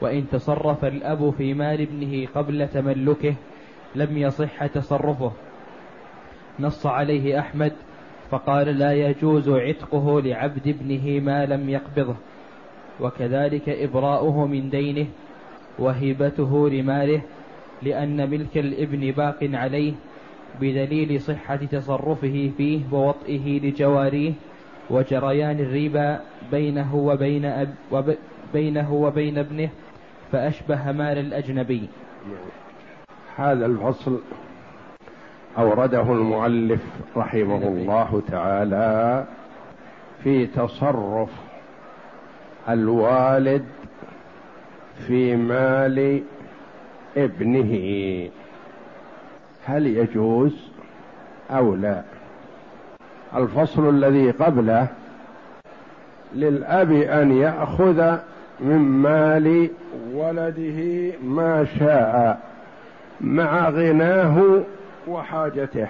وإن تصرف الأب في مال ابنه قبل تملكه لم يصح تصرفه. نص عليه أحمد فقال لا يجوز عتقه لعبد ابنه ما لم يقبضه. وكذلك إبراؤه من دينه وهبته لماله لأن ملك الابن باق عليه بدليل صحة تصرفه فيه ووطئه لجواريه وجريان الربا بينه وبين أب وب بينه وبين ابنه فأشبه مال الأجنبي. هذا الفصل أورده المؤلف رحمه الله تعالى في تصرف الوالد في مال ابنه. هل يجوز أو لا؟ الفصل الذي قبله للأب أن يأخذ من مال ولده ما شاء مع غناه وحاجته.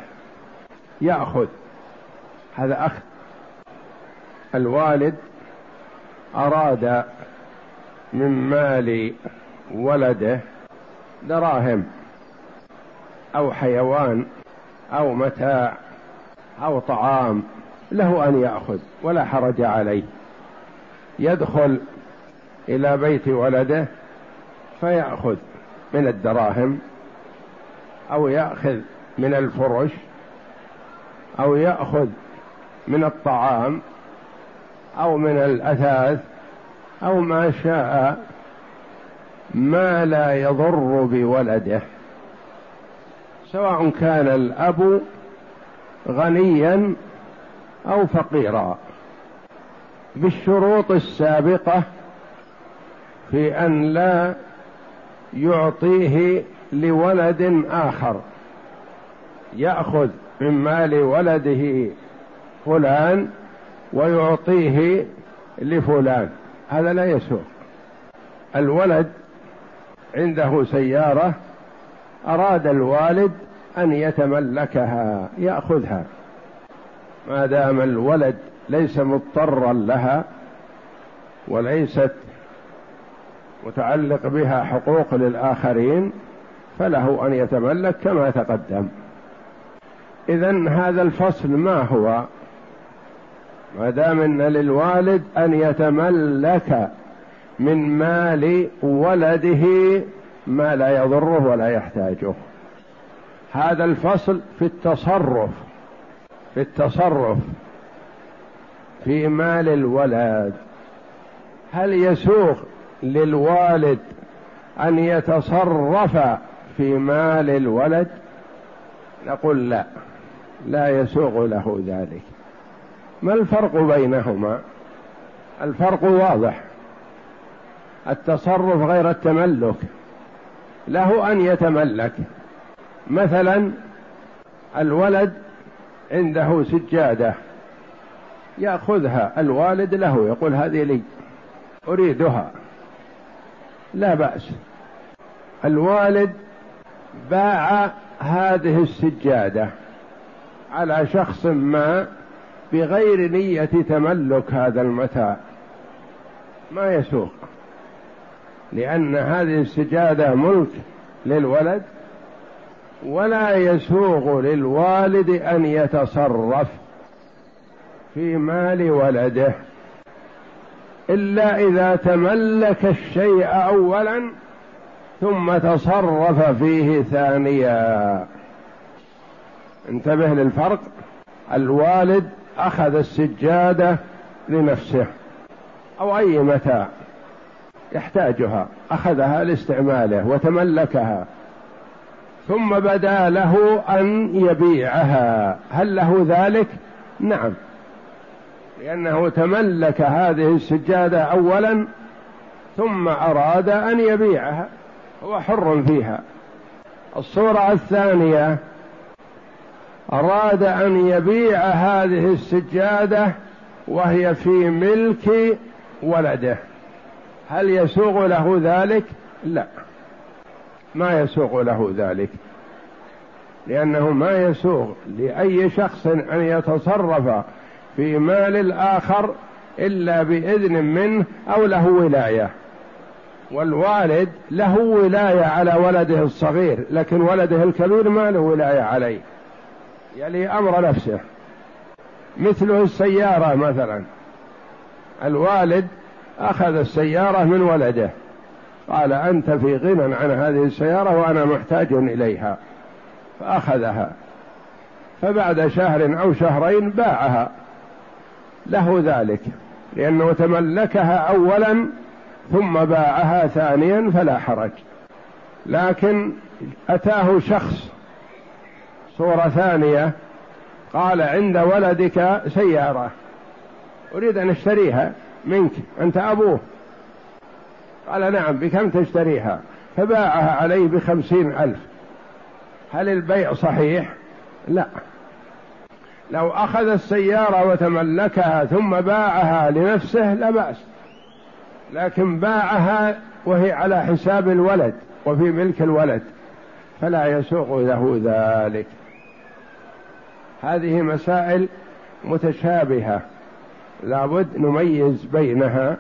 يأخذ. هذا اخذ الوالد أراد من مال ولده دراهم أو حيوان أو متاع أو طعام. له أن يأخذ ولا حرج عليه. يدخل إلى بيت ولده فيأخذ من الدراهم أو يأخذ من الفرش أو يأخذ من الطعام أو من الأثاث أو ما شاء ما لا يضر بولده. سواء كان الأب غنيا أو فقيرا. بالشروط السابقة في أن لا يعطيه لولد آخر. يأخذ من مال ولده فلان ويعطيه لفلان. هذا لا يسوق الولد عنده سيارة أراد الوالد أن يتملكها يأخذها. ما دام الولد ليس مضطرا لها وليست متعلق بها حقوق للآخرين فله أن يتملك كما تقدم. إذا هذا الفصل ما هو؟ ما دام إن للوالد أن يتملك من مال ولده ما لا يضره ولا يحتاجه. هذا الفصل في التصرف في التصرف في مال الولد. هل يسوق للوالد أن يتصرف في مال الولد؟ نقول لا لا يسوغ له ذلك. ما الفرق بينهما؟ الفرق واضح. التصرف غير التملك له أن يتملك. مثلا الولد عنده سجادة يأخذها الوالد له يقول هذه لي أريدها. لا بأس. الوالد باع هذه السجادة على شخص ما بغير نية تملك هذا المتاع. ما يسوق. لأن هذه السجادة ملك للولد ولا يسوغ للوالد أن يتصرف في مال ولده. إلا إذا تملك الشيء اولا ثم تصرف فيه ثانيا. انتبه للفرق. الوالد أخذ السجادة لنفسه أو أي متاع يحتاجها أخذها لاستعماله وتملكها ثم بدا له أن يبيعها. هل له ذلك؟ نعم. لأنه تملك هذه السجادة أولا ثم أراد أن يبيعها هو حر فيها. الصورة الثانية أراد أن يبيع هذه السجادة وهي في ملك ولده. هل يسوغ له ذلك؟ لا. ما يسوغ له ذلك. لأنه ما يسوغ لأي شخص أن يتصرف في مال الآخر إلا بإذن منه أو له ولاية. والوالد له ولاية على ولده الصغير لكن ولده الكبير ما له ولاية عليه. يلي أمر نفسه. مثله السيارة مثلا. الوالد أخذ السيارة من ولده. قال أنت في غنى عن هذه السيارة وأنا محتاج إليها. فأخذها. فبعد شهر أو شهرين باعها. له ذلك لأنه تملكها أولا ثم باعها ثانيا فلا حرج. لكن أتاه شخص صورة ثانية قال عند ولدك سيارة أريد أن أشتريها منك أنت أبوه. قال نعم بكم تشتريها؟ فباعها عليه بخمسين ألف. هل البيع صحيح؟ لا. لو أخذ السيارة وتملكها ثم باعها لنفسه لا بأس. لكن باعها وهي على حساب الولد وفي ملك الولد فلا يسوق له ذلك. هذه مسائل متشابهة لابد نميز بينها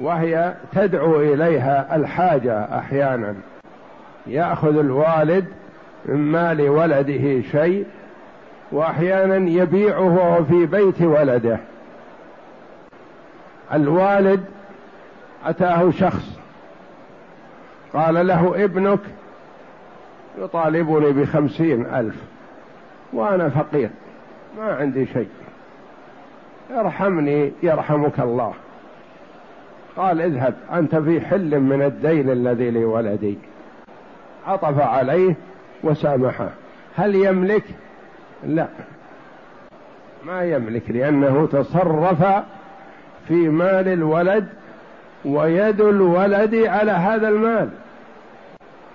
وهي تدعو إليها الحاجة أحيانا. يأخذ الوالد من مال ولده شيء وأحيانا يبيعه في بيت ولده. الوالد أتاه شخص. قال له ابنك يطالبني بخمسين ألف. وأنا فقير. ما عندي شيء. ارحمني يرحمك الله. قال اذهب أنت في حل من الدين الذي لولدي. عطف عليه وسامحه. هل يملك؟ لا. ما يملك لأنه تصرف في مال الولد ويد الولد على هذا المال.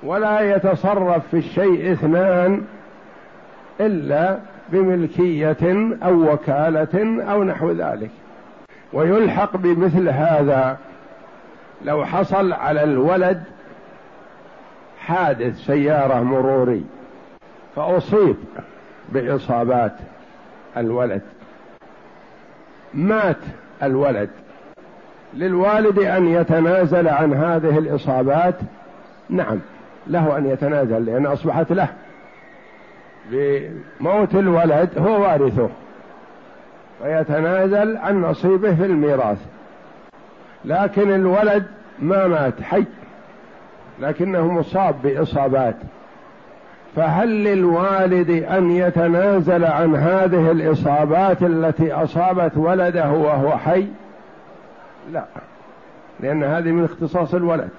ولا يتصرف في الشيء اثنان إلا بملكية أو وكالة أو نحو ذلك. ويلحق بمثل هذا لو حصل على الولد حادث سيارة مروري فأصيب. بإصابات الولد. مات الولد. للوالد أن يتنازل عن هذه الإصابات. نعم له أن يتنازل لأن أصبحت له. بموت الولد هو وارثه. ويتنازل عن نصيبه في الميراث. لكن الولد ما مات حي. لكنه مصاب بإصابات. فهل للوالد أن يتنازل عن هذه الإصابات التي أصابت ولده وهو حي؟ لا لأن هذه من اختصاص الولد.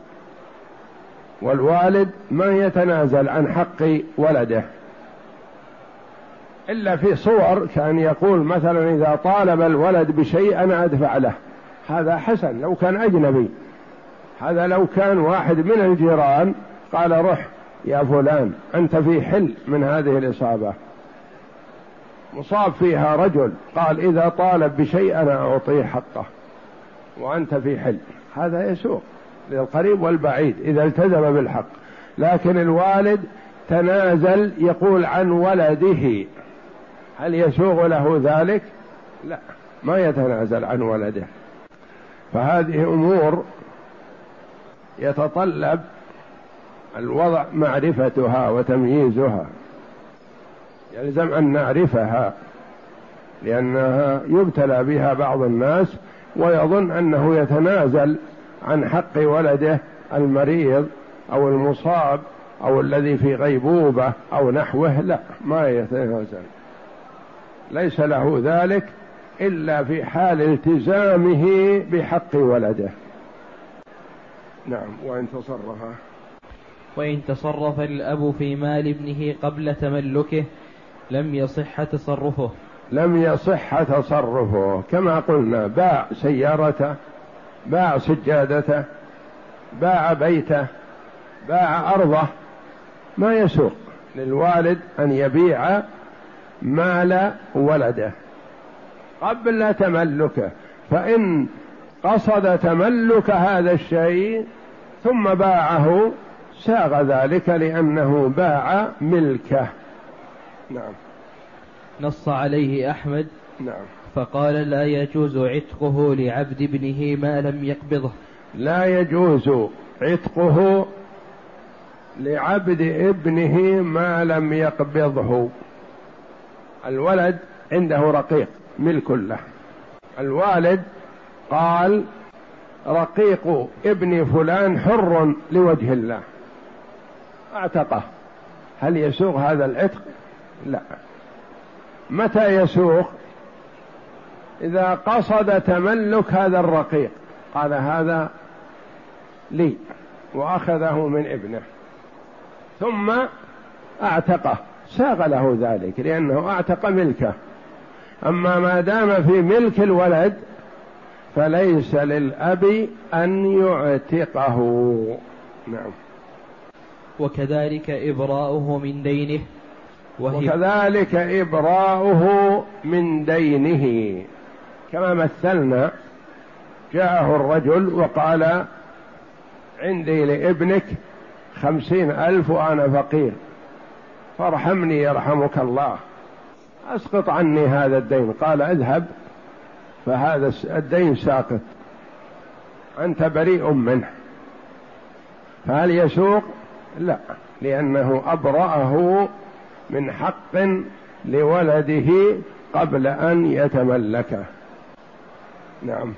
والوالد ما يتنازل عن حق ولده. إلا في صور كأن يقول مثلا إذا طالب الولد بشيء أنا أدفع له. هذا حسن لو كان أجنبي. هذا لو كان واحد من الجيران قال رح يا فلان أنت في حل من هذه الإصابة. مصاب فيها رجل قال إذا طالب بشيء أنا أعطيه حقه وأنت في حل. هذا يسوق للقريب والبعيد إذا التزم بالحق. لكن الوالد تنازل يقول عن ولده. هل يسوغ له ذلك؟ لا ما يتنازل عن ولده. فهذه أمور يتطلب الوضع معرفتها وتمييزها يلزم أن نعرفها لأنها يبتلى بها بعض الناس ويظن أنه يتنازل عن حق ولده المريض أو المصاب أو الذي في غيبوبة أو نحوه لا ما يتنازل. ليس له ذلك إلا في حال التزامه بحق ولده. نعم وإن تصرفه وإن تصرف الأب في مال ابنه قبل تملكه لم يصح تصرفه. لم يصح تصرفه. كما قلنا باع سيارته باع سجادته باع بيته باع أرضه. ما يسوق للوالد أن يبيع مال ولده قبل تملكه. فإن قصد تملك هذا الشيء ثم باعه ساغ ذلك لأنه باع ملكه. نعم. نص عليه أحمد. نعم. فقال لا يجوز عتقه لعبد ابنه ما لم يقبضه. لا يجوز عتقه لعبد ابنه ما لم يقبضه. الولد عنده رقيق ملك له. الوالد قال رقيق ابن فلان حر لوجه الله. اعتقه هل يسوق هذا العتق؟ لا. متى يسوق؟ إذا قصد تملك هذا الرقيق. قال هذا لي وأخذه من ابنه. ثم أعتقه. ساغ له ذلك لأنه أعتق ملكه. أما ما دام في ملك الولد فليس للأب أن يعتقه. نعم. وكذلك إبراؤه من دينه. وكذلك إبراؤه من دينه. كما مثلنا جاءه الرجل وقال عندي لابنك خمسين ألف وأنا فقير. فارحمني يرحمك الله. أسقط عني هذا الدين. قال اذهب فهذا الدين ساقط. أنت بريء منه. فهل يسوق؟ لا لأنه أبرأه من حق لولده قبل أن يتملكه. نعم.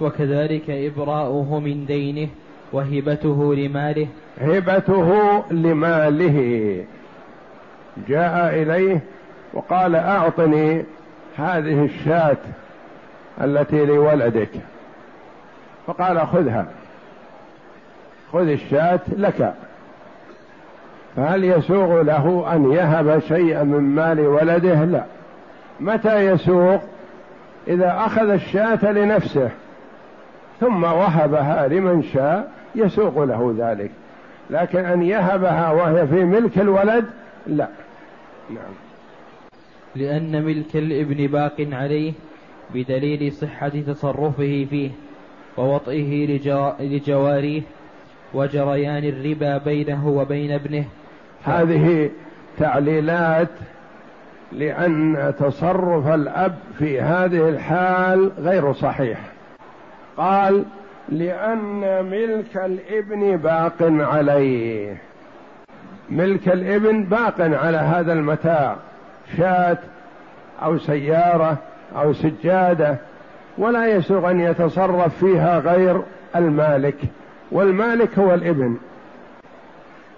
وكذلك إبراؤه من دينه وهبته لماله. هبته لماله. جاء إليه وقال أعطني هذه الشاة التي لولدك. فقال خذها. خذ الشاة لك. فهل يسوغ له أن يهب شيئا من مال ولده؟ لا. متى يسوق إذا أخذ الشاة لنفسه ثم وهبها لمن شاء يسوق له ذلك. لكن أن يهبها وهي في ملك الولد لا. نعم. لأن ملك الابن باق عليه بدليل صحة تصرفه فيه ووطئه لجواريه. وجريان الربا بينه وبين ابنه. هذه تعليلات لأن تصرف الأب في هذه الحال غير صحيح. قال لأن ملك الابن باق عليه. ملك الابن باق على هذا المتاع شاة أو سيارة أو سجادة ولا يسوغ أن يتصرف فيها غير المالك. والمالك هو الإبن.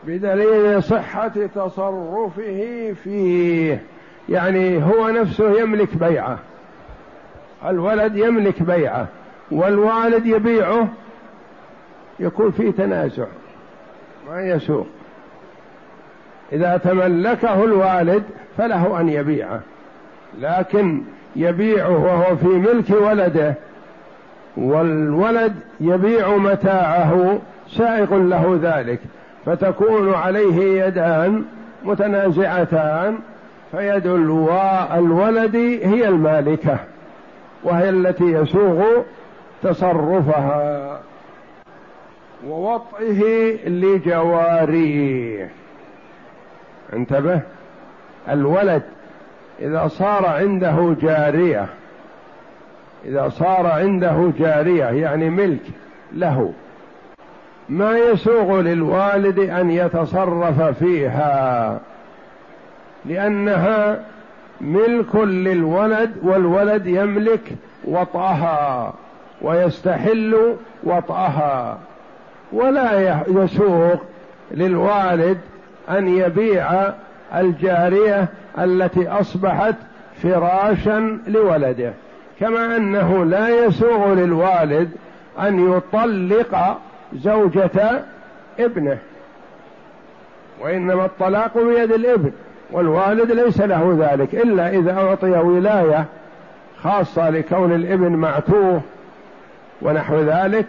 بدليل صحة تصرفه فيه. يعني هو نفسه يملك بيعة. الولد يملك بيعة. والوالد يبيعه. يكون في تنازع. ما يسوق. إذا تملكه الوالد فله أن يبيعه. لكن يبيعه وهو في ملك ولده والولد يبيع متاعه سائق له ذلك. فتكون عليه يدان متنازعتان فيد الولد هي المالكة وهي التي يسوغ تصرفها ووطئه لجواريه انتبه الولد إذا صار عنده جارية إذا صار عنده جارية يعني ملك له ما يسوغ للوالد أن يتصرف فيها لأنها ملك للولد والولد يملك وطأها ويستحل وطأها. ولا يسوق للوالد أن يبيع الجارية التي أصبحت فراشا لولده. كما أنه لا يسوغ للوالد أن يطلق زوجة ابنه وإنما الطلاق بيد الابن والوالد ليس له ذلك إلا إذا أعطي ولاية خاصة لكون الابن معتوه ونحو ذلك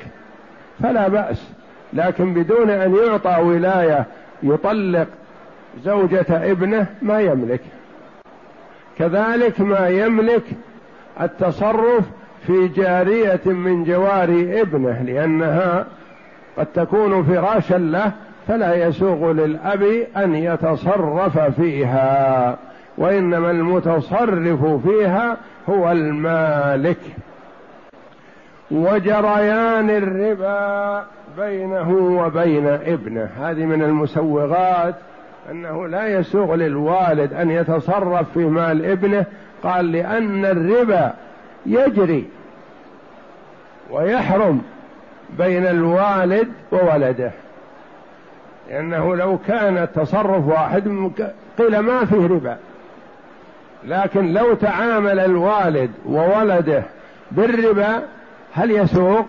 فلا بأس. لكن بدون أن يعطى ولاية يطلق زوجة ابنه ما يملك. كذلك ما يملك التصرف في جارية من جواري ابنه لأنها قد تكون فراشا له فلا يسوغ للأب أن يتصرف فيها وإنما المتصرف فيها هو المالك. وجريان الربا بينه وبين ابنه. هذه من المسوغات أنه لا يسوغ للوالد أن يتصرف في مال ابنه قال لأن الربا يجري ويحرم بين الوالد وولده. لأنه لو كان التصرف واحد قيل ما فيه ربا. لكن لو تعامل الوالد وولده بالربا هل يسوق؟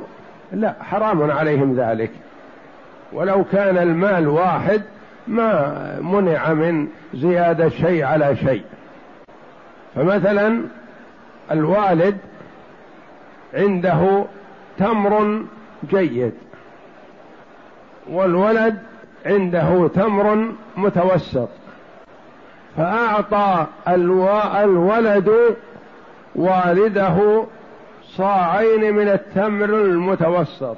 لا حرام عليهم ذلك. ولو كان المال واحد ما منع من زيادة شيء على شيء. فمثلا الوالد عنده تمر جيد والولد عنده تمر متوسط فأعطى الولد والده صاعين من التمر المتوسط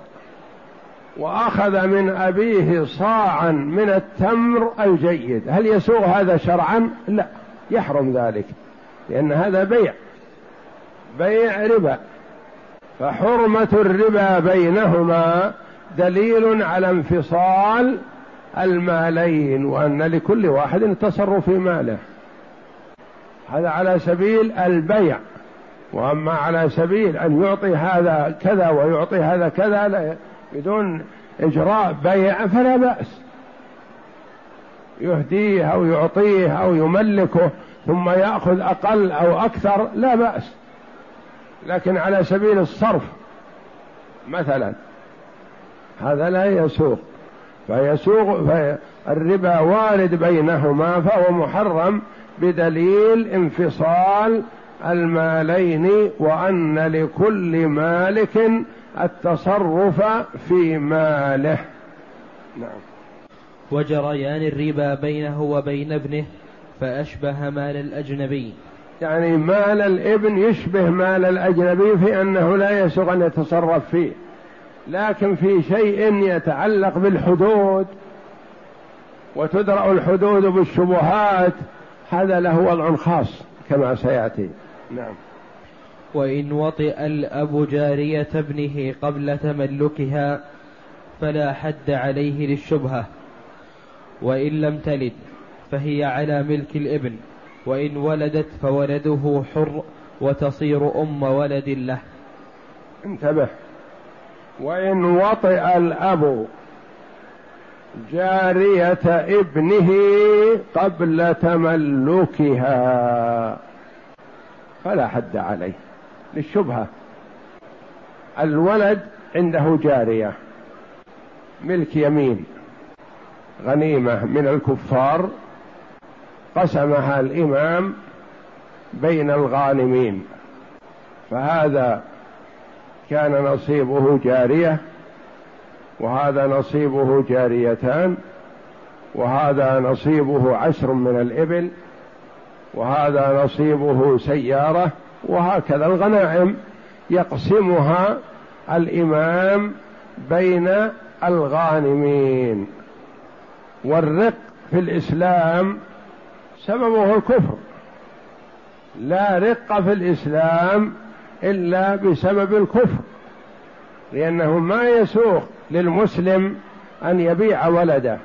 وأخذ من أبيه صاعا من التمر الجيد. هل يسوغ هذا شرعا؟ لا يحرم ذلك. لأن هذا بيع. بيع ربا. فحرمة الربا بينهما دليل على انفصال المالين وأن لكل واحد التصرف في ماله. هذا على سبيل البيع. وأما على سبيل أن يعطي هذا كذا ويعطي هذا كذا بدون إجراء بيع فلا بأس. يهديه أو يعطيه أو يملكه. ثم يأخذ أقل أو أكثر لا بأس. لكن على سبيل الصرف مثلا هذا لا يسوق. فيسوق فالربا وارد بينهما فهو محرم بدليل انفصال المالين وأن لكل مالك التصرف في ماله. نعم. وجريان الربا بينه وبين ابنه فأشبه مال الأجنبي. يعني مال الابن يشبه مال الأجنبي في أنه لا يسوغ أن يتصرف فيه. لكن في شيء يتعلق بالحدود وتدرأ الحدود بالشبهات هذا له وضع خاص كما سيأتي. نعم. وإن وطئ الأب جارية ابنه قبل تملكها فلا حد عليه للشبهة. وإن لم تلد فهي على ملك الإبن وإن ولدت فولده حر وتصير أم ولد له. انتبه. وإن وطئ الأب جارية ابنه قبل تملكها فلا حد عليه للشبهة. الولد عنده جارية ملك يمين غنيمة من الكفار. قسمها الإمام بين الغانمين فهذا كان نصيبه جارية وهذا نصيبه جاريتان وهذا نصيبه عشر من الإبل وهذا نصيبه سيارة وهكذا الغنائم يقسمها الإمام بين الغانمين. والرق في الإسلام سببه الكفر. لا رق في الإسلام إلا بسبب الكفر لأنه ما يسوق للمسلم أن يبيع ولده.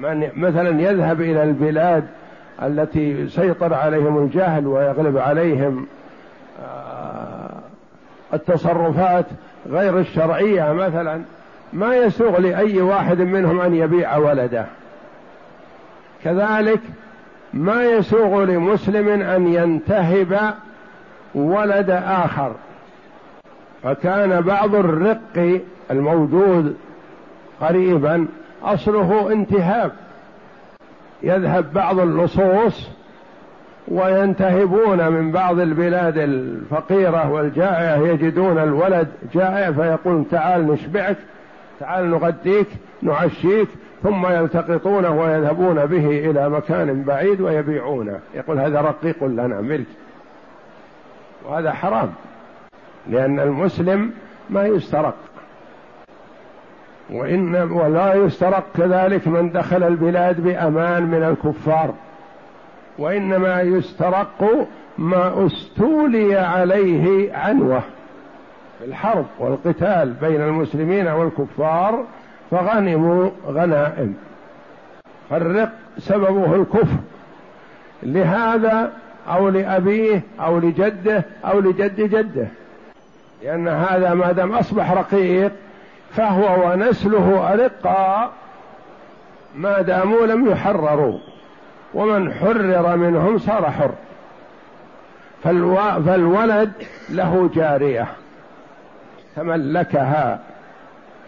من مثلا يذهب إلى البلاد التي يسيطر عليهم الجهل ويغلب عليهم آه، التصرفات غير الشرعية مثلا ما يسوغ لأي واحد منهم أن يبيع ولده. كذلك ما يسوغ لمسلم أن ينتهب ولد آخر. فكان بعض الرق الموجود قريبا أصله انتهاب. يذهب بعض اللصوص وينتهبون من بعض البلاد الفقيرة والجائعة. يجدون الولد جائع فيقول تعال نشبعك. تعال نغديك نعشيك ثم يلتقطونه ويذهبون به إلى مكان بعيد ويبيعونه. يقول هذا رقيق لنا ملك. وهذا حرام لأن المسلم ما يسترق. وإن ولا يسترق كذلك من دخل البلاد بأمان من الكفار. وإنما يسترق ما استولي عليه عنوة. في الحرب والقتال بين المسلمين والكفار فغنموا غنائم. فالرق سببه الكفر. لهذا أو لأبيه أو لجده أو لجد جده. لأن هذا ما دام أصبح رقيق فهو ونسله ارقاء ما داموا لم يحرروا. ومن حرر منهم صار حر. فالو... فالولد له جارية. تملكها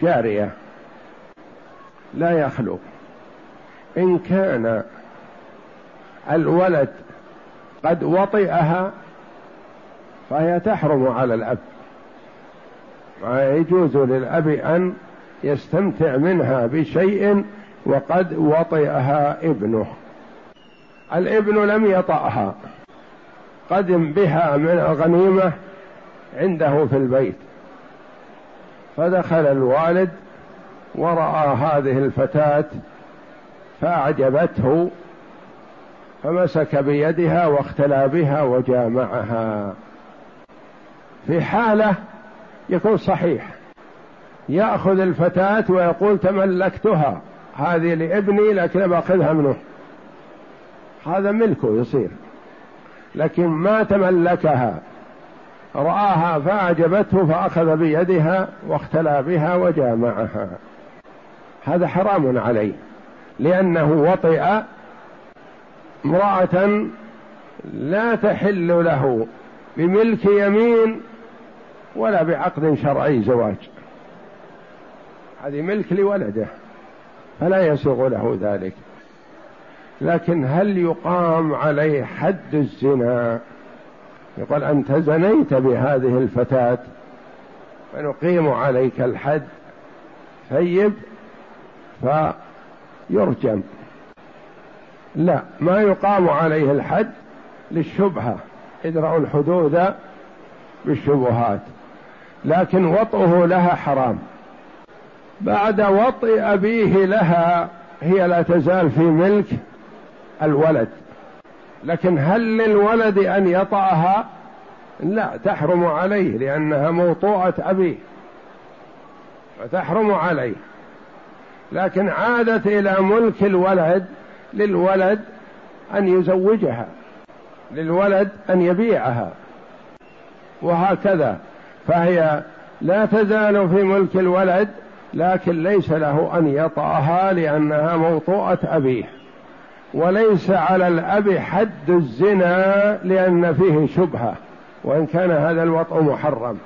جارية. لا يخلو. إن كان الولد قد وطئها فهي تحرم على الأب. ما يجوز للأب أن يستمتع منها بشيء وقد وطئها ابنه. الابن لم يطأها. قدم بها من الغنيمة عنده في البيت. فدخل الوالد ورأى هذه الفتاة فأعجبته فمسك بيدها واختلى بها وجامعها. في حالة يكون صحيح يأخذ الفتاة ويقول تملكتها هذه لابني لكن باخذها منه. هذا ملكه يصير لكن ما تملكها. رآها فأعجبته فأخذ بيدها واختلى بها وجامعها. هذا حرام عليه لأنه وطئ امرأة لا تحل له بملك يمين ولا بعقد شرعي زواج. هذه ملك لولده فلا يسوغ له ذلك. لكن هل يقام عليه حد الزنا؟ يقول أنت زنيت بهذه الفتاة فنقيم عليك الحد ثيب فيرجم. لا ما يقام عليه الحد للشبهة ادرأوا الحدود بالشبهات لكن وطئه لها حرام. بعد وطئ أبيه لها هي لا تزال في ملك الولد. لكن هل للولد أن يطأها؟ لا تحرم عليه لأنها موطوءة أبيه. فتحرم عليه. لكن عادت إلى ملك الولد للولد أن يزوجها للولد أن يبيعها. وهكذا. فهي لا تزال في ملك الولد لكن ليس له أن يطأها لأنها موطوءة أبيه. وليس على الأب حد الزنا لأن فيه شبهة وإن كان هذا الوطء محرم.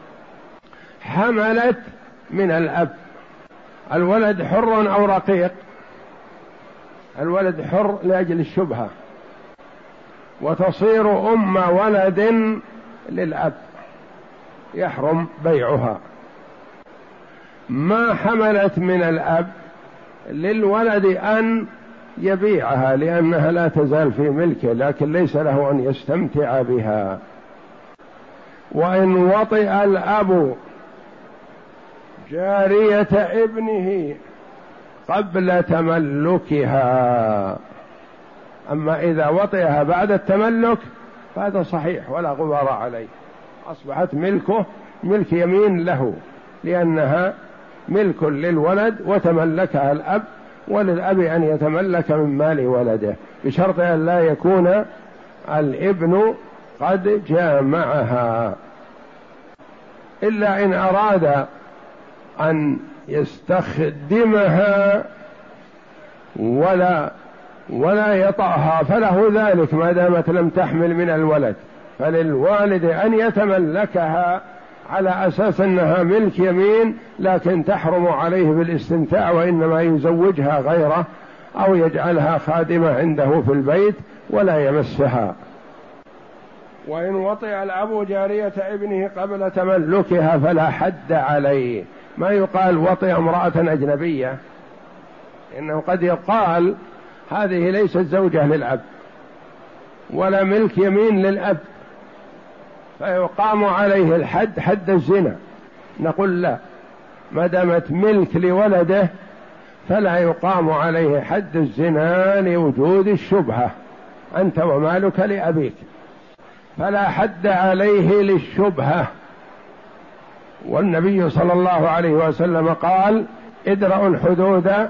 حملت من الأب. الولد حر أو رقيق؟ الولد حر لأجل الشبهة. وتصير أم ولد للأب. يحرم بيعها. ما حملت من الأب للولد أن يبيعها لأنها لا تزال في ملكه لكن ليس له أن يستمتع بها. وإن وطئ الأب جارية ابنه قبل تملكها. أما إذا وطئها بعد التملك فهذا صحيح ولا غبار عليه. أصبحت ملكه ملك يمين له لأنها ملك للولد وتملكها الأب وللأب أن يتملك من مال ولده بشرط أن لا يكون الابن قد جامعها. إلا إن أراد أن يستخدمها ولا ولا يطأها فله ذلك ما دامت لم تحمل من الولد. فللوالد أن يتملكها على أساس أنها ملك يمين لكن تحرم عليه بالاستمتاع وإنما يزوجها غيره أو يجعلها خادمة عنده في البيت ولا يمسها. وإن وطئ الأب جارية ابنه قبل تملكها فلا حد عليه. ما يقال وطئ امرأة أجنبية؟ إنه قد يقال هذه ليست زوجة للأب ولا ملك يمين للأب. فيقام عليه الحد حد الزنا. نقول لا. ما دامت ملك لولده فلا يقام عليه حد الزنا لوجود الشبهة. أنت ومالك لأبيك. فلا حد عليه للشبهة. والنبي صلى الله عليه وسلم قال ادرأوا الحدود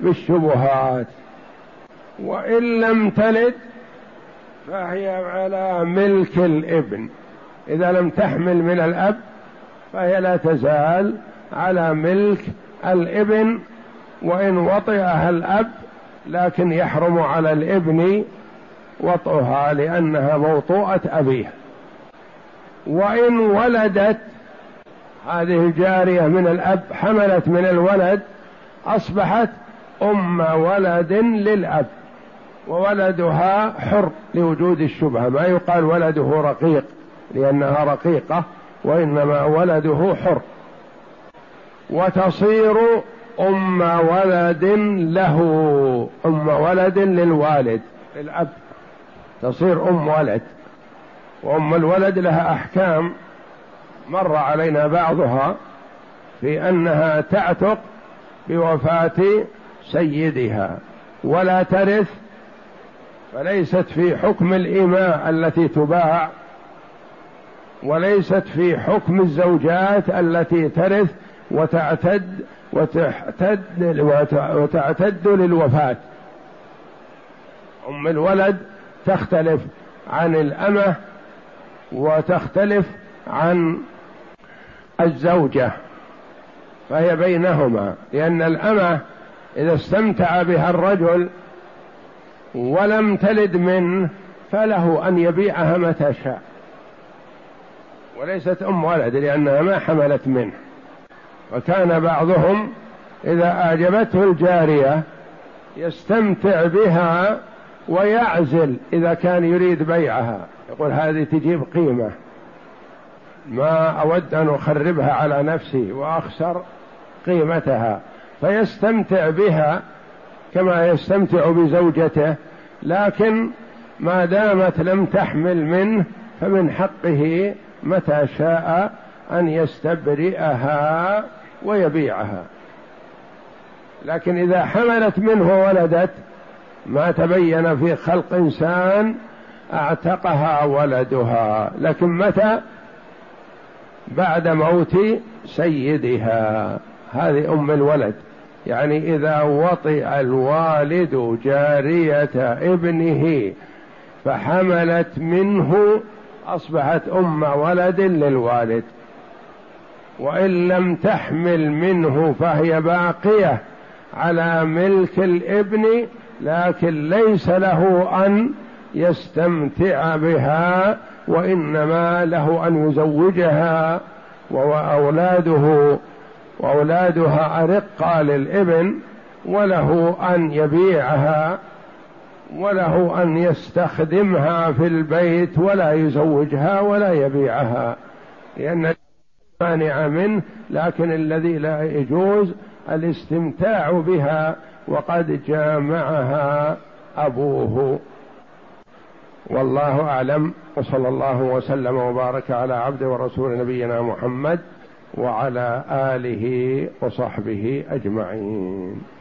بالشبهات. وإن لم تلد فهي على ملك الابن. إذا لم تحمل من الأب فهي لا تزال على ملك الإبن وإن وطئها الأب لكن يحرم على الإبن وطئها لأنها موطوءة أبيه وإن ولدت هذه الجارية من الأب حملت من الولد أصبحت أم ولد للأب وولدها حر لوجود الشبهة. ما يقال ولده رقيق. لأنها رقيقة وإنما ولده حر. وتصير أم ولد له أم ولد للوالد الأب تصير أم ولد. وأم الولد لها أحكام مر علينا بعضها في أنها تعتق بوفاة سيدها. ولا ترث فليست في حكم الإماء التي تباع وليست في حكم الزوجات التي ترث وتعتد وتعتد وتعتد للوفاة. أم الولد تختلف عن الأمة وتختلف عن الزوجة فهي بينهما لأن الأمة إذا استمتع بها الرجل ولم تلد منه فله أن يبيعها متى شاء. وليست أم ولد لأنها ما حملت منه. وكان بعضهم إذا أعجبته الجارية يستمتع بها ويعزل إذا كان يريد بيعها. يقول هذه تجيب قيمة. ما أود أن أخربها على نفسي وأخسر قيمتها. فيستمتع بها كما يستمتع بزوجته لكن ما دامت لم تحمل منه فمن حقه متى شاء أن يستبرئها ويبيعها. لكن إذا حملت منه وولدت ما تبين في خلق إنسان أعتقها ولدها. لكن متى؟ بعد موت سيدها. هذه أم الولد. يعني إذا وطئ الوالد جارية ابنه فحملت منه أصبحت أم ولد للوالد. وإن لم تحمل منه فهي باقية على ملك الابن لكن ليس له أن يستمتع بها وإنما له أن يزوجها واولاده وأولادها أرقى للابن وله أن يبيعها. وله أن يستخدمها في البيت ولا يزوجها ولا يبيعها لأن مانع منه لكن الذي لا يجوز الاستمتاع بها وقد جامعها أبوه. والله أعلم وصلى الله وسلم وبارك على عبد ورسول نبينا محمد وعلى آله وصحبه أجمعين.